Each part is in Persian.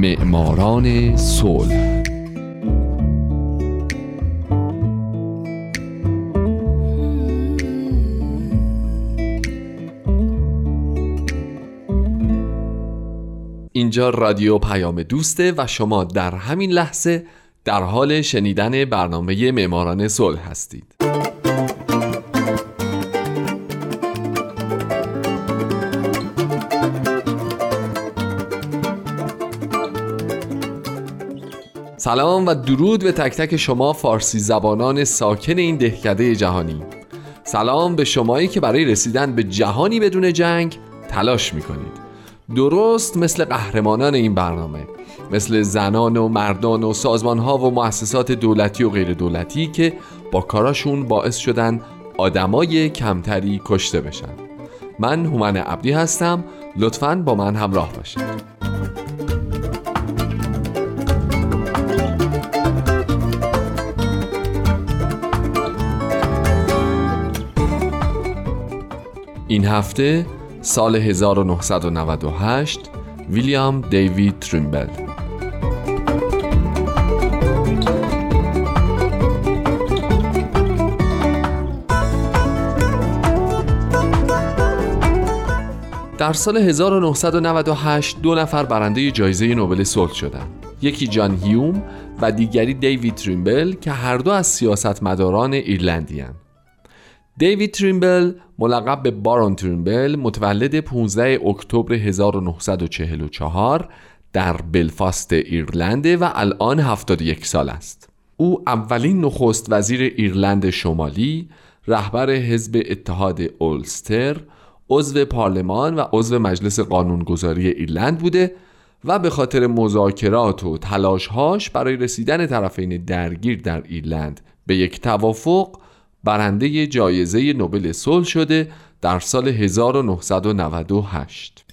معماران صلح. اینجا رادیو پیام دوسته و شما در همین لحظه در حال شنیدن برنامه معماران صلح هستید. سلام و درود به تک تک شما فارسی زبانان ساکن این دهکده جهانی. سلام به شمایی که برای رسیدن به جهانی بدون جنگ تلاش می‌کنید. درست مثل قهرمانان این برنامه مثل زنان و مردان و سازمان ها و مؤسسات دولتی و غیر دولتی که با کاراشون باعث شدن آدمای کمتری کشته بشن. من هومن عبدی هستم. لطفا با من همراه باشید. این هفته سال 1998 ویلیام دیوید تریمبل در سال 1998 دو نفر برنده جایزه نوبل صلح شدند. یکی جان هیوم و دیگری دیوید تریمبل که هر دو از سیاستمداران ایرلندی هستند. دیوید تریمبل ملقب به بارون تریمبل متولد 15 اکتبر 1944 در بلفاست ایرلند و الان 71 سال است. او اولین نخست وزیر ایرلند شمالی، رهبر حزب اتحاد اولستر، عضو پارلمان و عضو مجلس قانونگذاری ایرلند بوده و به خاطر مذاکرات و تلاشهاش برای رسیدن طرفین درگیر در ایرلند به یک توافق برنده جایزه نوبل صلح شده در سال 1998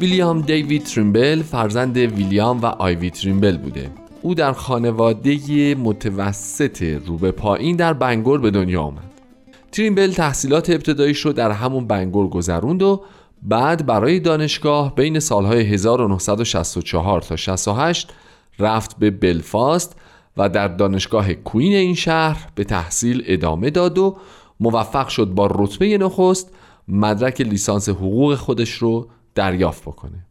ویلیام دیوید تریمبل فرزند ویلیام و آیوی تریمبل بوده. او در خانواده متوسط رو به پایین در بنگور به دنیا آمد. تریمبل تحصیلات ابتداییش رو در همون بنگور گذروند و بعد برای دانشگاه بین سالهای 1964 تا 68 رفت به بلفاست و در دانشگاه کوین این شهر به تحصیل ادامه داد و موفق شد با رتبه نخست مدرک لیسانس حقوق خودش رو دریافت بکنه.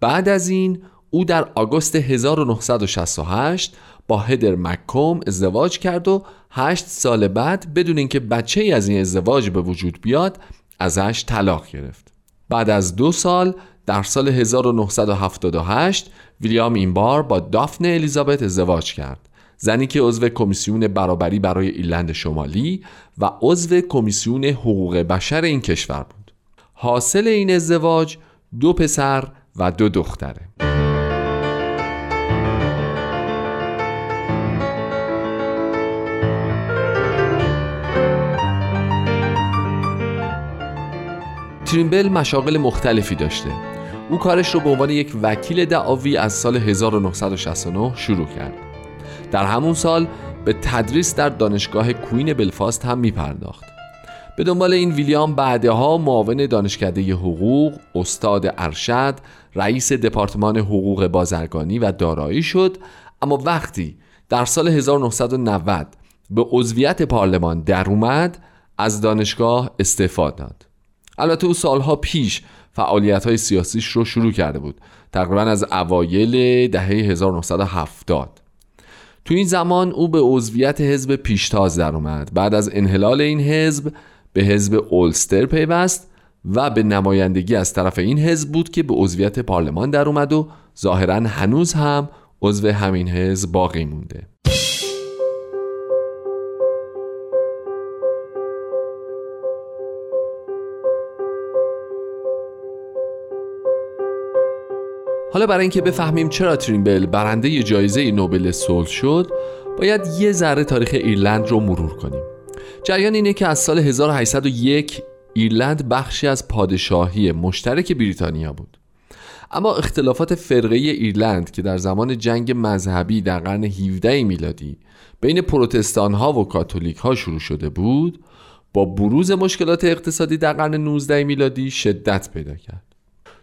بعد از این او در آگوست 1968 با هدر مکوم ازدواج کرد و هشت سال بعد بدون اینکه بچه ای از این ازدواج به وجود بیاد ازش طلاق گرفت. بعد از دو سال در سال 1978 ویلیام این بار با دافن الیزابت ازدواج کرد. زنی که عضو کمیسیون برابری برای ایرلند شمالی و عضو کمیسیون حقوق بشر این کشور بود. حاصل این ازدواج دو پسر و دو دختره. تریمبل مشاغل مختلفی داشته. او کارش رو به عنوان یک وکیل دعاوی از سال 1969 شروع کرد. در همون سال به تدریس در دانشگاه کوین بلفاست هم می پرداخت به دنبال این ویلیام بعدها معاون دانشکده حقوق، استاد ارشد، رئیس دپارتمان حقوق بازرگانی و دارایی شد اما وقتی در سال 1990 به عضویت پارلمان در از دانشگاه استعفا داد. البته او سالها پیش فعالیت های سیاسیش رو شروع کرده بود تقریبا از اوایل دهه 1970 تو این زمان او به عضویت حزب پیشتاز در اومد بعد از انحلال این حزب به حزب اولستر پیوست و به نمایندگی از طرف این حزب بود که به عضویت پارلمان در اومد و ظاهرا هنوز هم عضو همین حزب باقی مونده. حالا برای اینکه بفهمیم چرا تریمبل برنده جایزه نوبل صلح شد باید یه ذره تاریخ ایرلند رو مرور کنیم. جریان اینه که از سال 1801 ایرلند بخشی از پادشاهی مشترک بریتانیا بود. اما اختلافات فرقه ایرلند که در زمان جنگ مذهبی در قرن 17 میلادی بین پروتستان ها و کاتولیک ها شروع شده بود با بروز مشکلات اقتصادی در قرن 19 میلادی شدت پیدا کرد.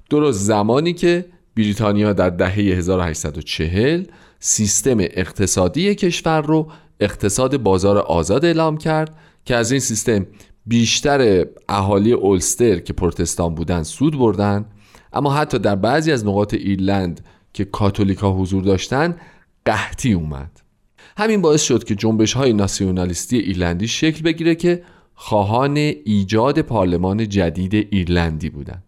درست زمانی که بریتانیا در دهه 1840 سیستم اقتصادی کشور رو اقتصاد بازار آزاد اعلام کرد که از این سیستم بیشتر اهالی اولستر که پروتستان بودن سود بردن اما حتی در بعضی از نقاط ایرلند که کاتولیکا حضور داشتن قحطی اومد همین باعث شد که جنبش های ناسیونالیستی ایرلندی شکل بگیره که خواهان ایجاد پارلمان جدید ایرلندی بودند.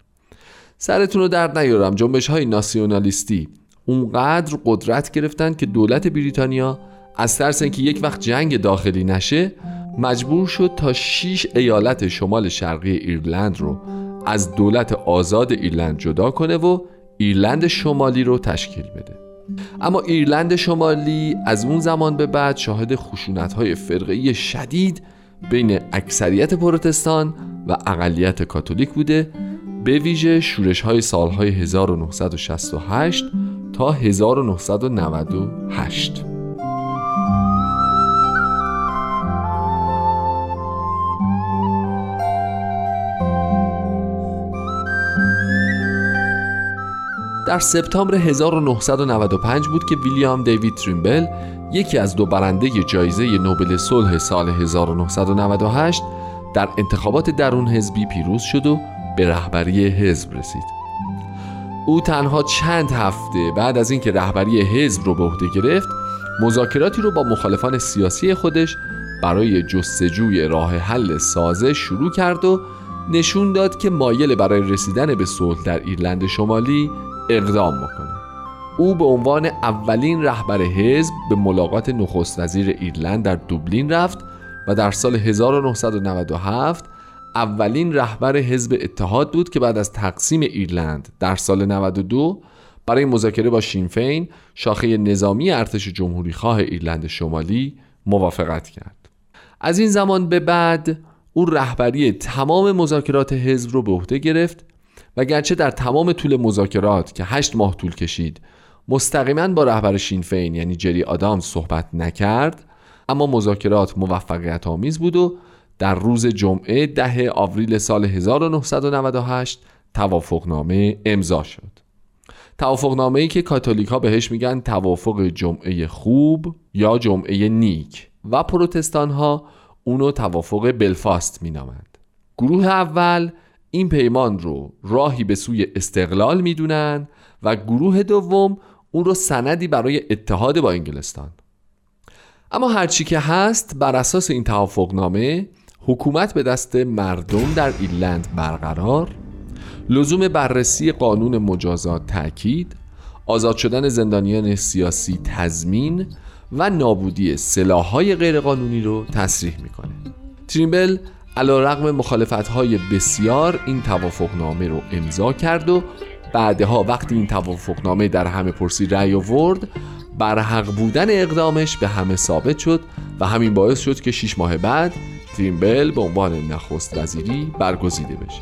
سرتون رو درد نیارم. جنبش های ناسیونالیستی اونقدر قدرت گرفتن که دولت بریتانیا از ترس اینکه یک وقت جنگ داخلی نشه مجبور شد تا 6 ایالت شمال شرقی ایرلند رو از دولت آزاد ایرلند جدا کنه و ایرلند شمالی رو تشکیل بده. اما ایرلند شمالی از اون زمان به بعد شاهد خشونت های فرقی شدید بین اکثریت پروتستان و اقلیت کاتولیک بوده به ویژه شورش های سالهای 1968 تا 1998 در سپتامبر 1995 بود که ویلیام دیوید تریمبل یکی از دو برنده جایزه نوبل صلح سال 1998 در انتخابات درون حزبی پیروز شد و به رهبری حزب رسید. او تنها چند هفته بعد از اینکه رهبری حزب رو به عهده گرفت مذاکراتی رو با مخالفان سیاسی خودش برای جستجوی راه حل سازه شروع کرد و نشون داد که مایل برای رسیدن به صلح در ایرلند شمالی اقدام بکنه. او به عنوان اولین رهبر حزب به ملاقات نخست وزیر ایرلند در دوبلین رفت و در سال 1997 اولین رهبر حزب اتحاد بود که بعد از تقسیم ایرلند در سال 92 برای مذاکره با شینفین شاخه نظامی ارتش جمهوری خواه ایرلند شمالی موافقت کرد. از این زمان به بعد او رهبری تمام مذاکرات حزب رو به عهده گرفت و گرچه در تمام طول مذاکرات که هشت ماه طول کشید مستقیما با رهبر شینفین یعنی جری آدام صحبت نکرد اما مذاکرات موفقیت آمیز بود و در روز جمعه ده آوریل سال 1998 توافقنامه امضا شد. توافقنامه ای که کاتولیک ها بهش میگن توافق جمعه خوب یا جمعه نیک و پروتستان ها اونو توافق بلفاست مینامند. گروه اول این پیمان رو راهی به سوی استقلال می‌دونن و گروه دوم اون رو سندی برای اتحاد با انگلستان. اما هرچی که هست بر اساس این توافقنامه حکومت به دست مردم در ایرلند برقرار لزوم بررسی قانون مجازات تاکید آزاد شدن زندانیان سیاسی تضمین و نابودی سلاحهای غیرقانونی رو تصریح می‌کنه. تریمبل علا رقم مخالفت های بسیار این توافقنامه رو امضا کرد و بعدها وقتی این توافقنامه در همه پرسی رأی آورد بر حق بودن اقدامش به همه ثابت شد و همین باعث شد که 6 ماه بعد تریمبل به عنوان نخست وزیری برگزیده بشه.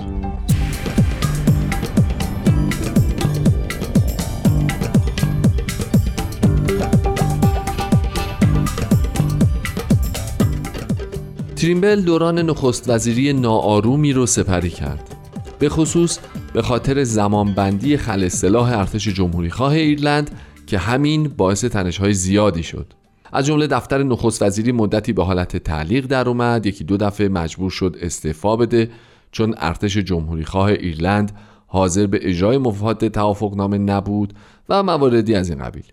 تریمبل دوران نخست وزیری ناآرومی رو سپری کرد. به خصوص به خاطر زمانبندی خل سلاح ارتش جمهوری خواه ایرلند که همین باعث تنشهای زیادی شد. از جمله دفتر نخست وزیری مدتی به حالت تعلیق در اومد یکی دو دفعه مجبور شد استعفا بده چون ارتش جمهوری خواه ایرلند حاضر به اجرای مفاد توافقنامه نبود و مواردی از این قبیل.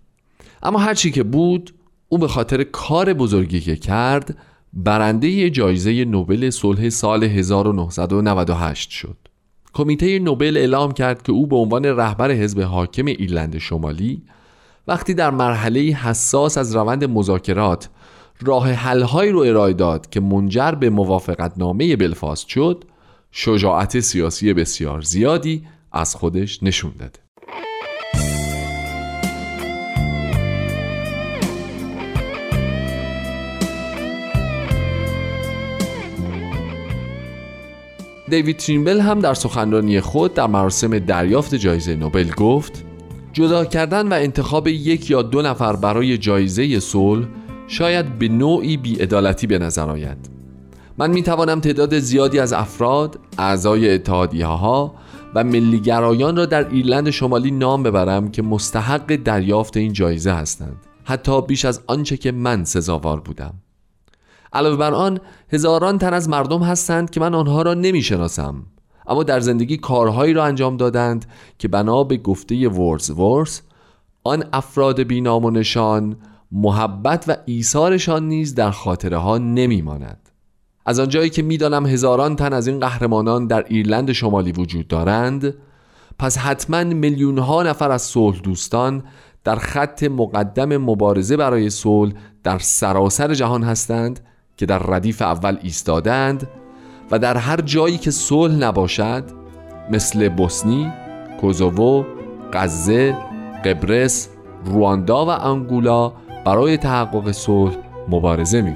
اما هرچی که بود او به خاطر کار بزرگی که کرد برنده جایزه نوبل صلح سال 1998 شد. کمیته نوبل اعلام کرد که او به عنوان رهبر حزب حاکم ایرلند شمالی وقتی در مرحله حساس از روند مذاکرات راه حلهایی رو ارائه داد که منجر به موافقت نامه بلفاست شد شجاعت سیاسی بسیار زیادی از خودش نشون داده. دیوید ترینبل هم در سخنرانی خود در مراسم دریافت جایزه نوبل گفت جدا کردن و انتخاب یک یا دو نفر برای جایزه صلح شاید به نوعی بیعدالتی به نظر آید. من می توانم تعداد زیادی از افراد، اعضای اتحادیه ها و ملیگرایان را در ایرلند شمالی نام ببرم که مستحق دریافت این جایزه هستند. حتی بیش از آنچه که من سزاوار بودم. علاوه بر آن هزاران تن از مردم هستند که من آنها را نمی شناسم اما در زندگی کارهایی را انجام دادند که بنا به گفته ورز ورز آن افراد بینام و نشان محبت و ایثارشان نیز در خاطره ها نمی ماند. از آنجایی که می‌دانم هزاران تن از این قهرمانان در ایرلند شمالی وجود دارند پس حتما میلیون ها نفر از صلح دوستان در خط مقدم مبارزه برای صلح در سراسر جهان هستند که در ردیف اول ایستادند و در هر جایی که صلح نباشد مثل بوسنی، کوزوو، غزه، قبرس، رواندا و انگولا برای تحقق صلح مبارزه می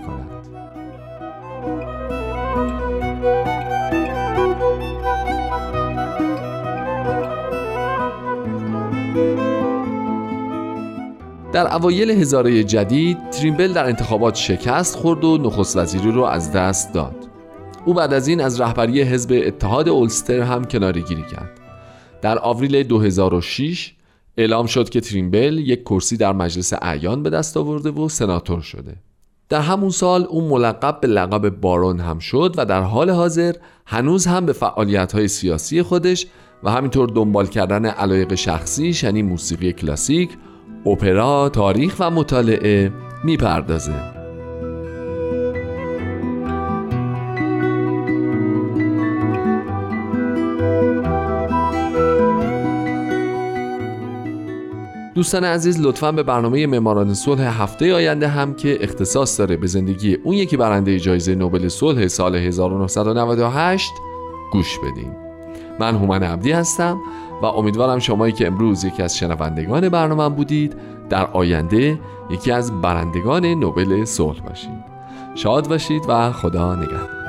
در اوایل هزاره جدید تریمبل در انتخابات شکست خورد و نخست وزیری رو از دست داد. او بعد از این از رهبری حزب اتحاد اولستر هم کنارگیری کرد. در آوریل 2006 اعلام شد که تریمبل یک کرسی در مجلس اعیان به دست آورده و سناتور شده. در همون سال او ملقب به لقب بارون هم شد و در حال حاضر هنوز هم به فعالیت های سیاسی خودش و همینطور دنبال کردن علایق شخصی یعنی موسیقی کلاسیک اپرا، تاریخ و مطالعه می‌پردازه. دوستان عزیز لطفا به برنامه معماران صلح هفته آینده هم که اختصاص داره به زندگی اون یکی برنده جایزه نوبل صلح سال 1998 گوش بدین. من هومن عبدی هستم. و امیدوارم شمایی که امروز یکی از شنوندگان برنامه بودید در آینده یکی از برندگان نوبل صلح باشید. شاد باشید و خدا نگهدار.